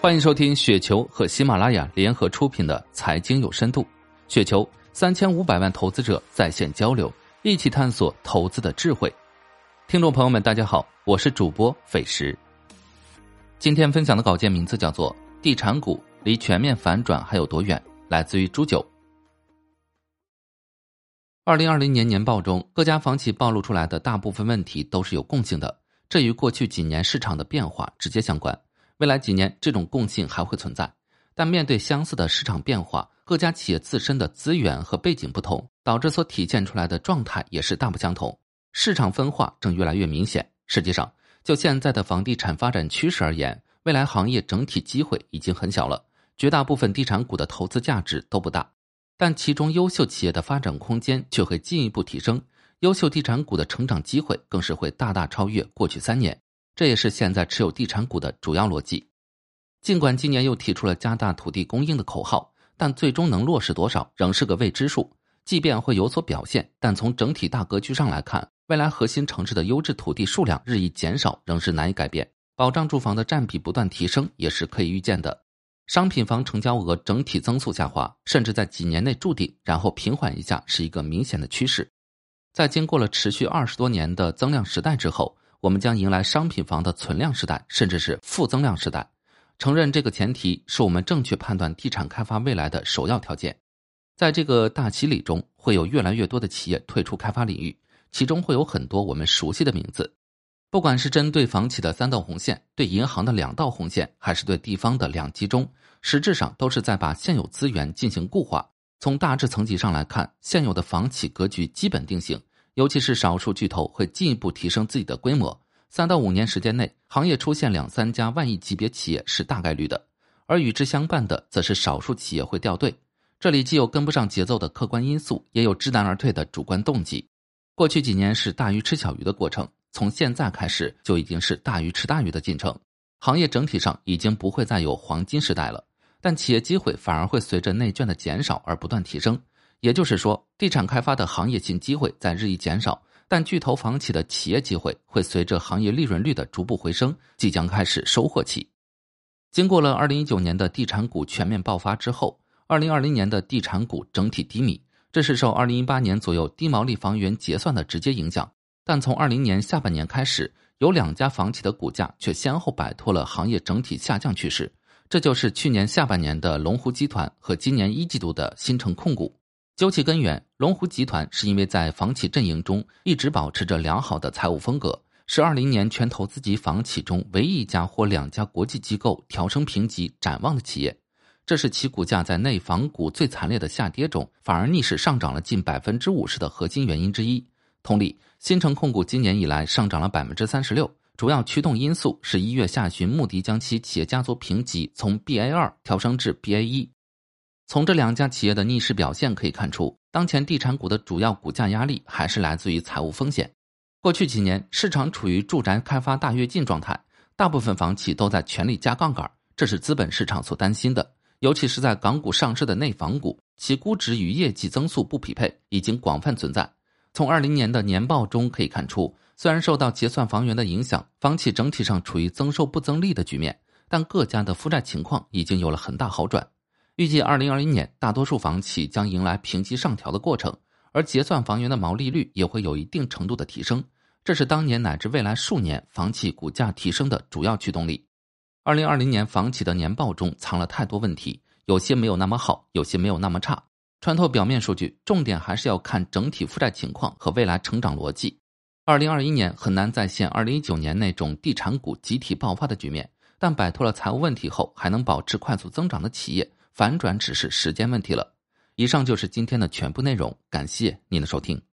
欢迎收听雪球和喜马拉雅联合出品的《财经有深度》，雪球三千五百万投资者在线交流，一起探索投资的智慧。听众朋友们，大家好，我是主播斐石。今天分享的稿件名字叫做《地产股离全面反转还有多远》，来自于朱九。二零二零年年报中，各家房企暴露出来的大部分问题都是有共性的，这与过去几年市场的变化直接相关。未来几年，这种共性还会存在，但面对相似的市场变化，各家企业自身的资源和背景不同，导致所体现出来的状态也是大不相同。市场分化正越来越明显。实际上，就现在的房地产发展趋势而言，未来行业整体机会已经很小了，绝大部分地产股的投资价值都不大，但其中优秀企业的发展空间却会进一步提升，优秀地产股的成长机会更是会大大超越过去三年。这也是现在持有地产股的主要逻辑。尽管今年又提出了加大土地供应的口号，但最终能落实多少仍是个未知数。即便会有所表现，但从整体大格局上来看，未来核心城市的优质土地数量日益减少仍是难以改变。保障住房的占比不断提升也是可以预见的。商品房成交额整体增速下滑，甚至在几年内筑顶，然后平缓一下，是一个明显的趋势。在经过了持续二十多年的增量时代之后。我们将迎来商品房的存量时代，甚至是负增量时代。承认这个前提是我们正确判断地产开发未来的首要条件。在这个大洗礼中，会有越来越多的企业退出开发领域，其中会有很多我们熟悉的名字。不管是针对房企的三道红线，对银行的两道红线，还是对地方的两集中，实质上都是在把现有资源进行固化。从大致层级上来看，现有的房企格局基本定型。尤其是少数巨头会进一步提升自己的规模，三到五年时间内，行业出现两三家万亿级别企业是大概率的，而与之相伴的则是少数企业会掉队。这里既有跟不上节奏的客观因素，也有知难而退的主观动机。过去几年是大鱼吃小鱼的过程，从现在开始就已经是大鱼吃大鱼的进程。行业整体上已经不会再有黄金时代了，但企业机会反而会随着内卷的减少而不断提升。也就是说，地产开发的行业性机会在日益减少，但巨头房企的企业机会会随着行业利润率的逐步回升，即将开始收获期。经过了二零一九年的地产股全面爆发之后，二零二零年的地产股整体低迷，这是受二零一八年左右低毛利房源结算的直接影响。但从二零年下半年开始，有两家房企的股价却先后摆脱了行业整体下降趋势，这就是去年下半年的龙湖集团和今年一季度的新城控股。究其根源，龙湖集团是因为在房企阵营中一直保持着良好的财务风格，是二零年全投资级房企中唯一一家或两家国际机构调升评级展望的企业。这是其股价在内房股最惨烈的下跌中，反而逆势上涨了近百分之五十的核心原因之一。同理，新城控股今年以来上涨了百分之三十六，主要驱动因素是一月下旬穆迪将其企业家族评级从 BA 二调升至 BA 一。从这两家企业的逆势表现可以看出，当前地产股的主要股价压力还是来自于财务风险。过去几年，市场处于住宅开发大跃进状态，大部分房企都在全力加杠杆，这是资本市场所担心的。尤其是在港股上市的内房股，其估值与业绩增速不匹配，已经广泛存在。从二零年的年报中可以看出，虽然受到结算房源的影响，房企整体上处于增收不增利的局面，但各家的负债情况已经有了很大好转。预计二零二一年，大多数房企将迎来评级上调的过程，而结算房源的毛利率也会有一定程度的提升，这是当年乃至未来数年房企股价提升的主要驱动力。二零二零年房企的年报中藏了太多问题，有些没有那么好，有些没有那么差。穿透表面数据，重点还是要看整体负债情况和未来成长逻辑。二零二一年很难再现二零一九年那种地产股集体爆发的局面，但摆脱了财务问题后，还能保持快速增长的企业。反转只是时间问题了。以上就是今天的全部内容，感谢您的收听。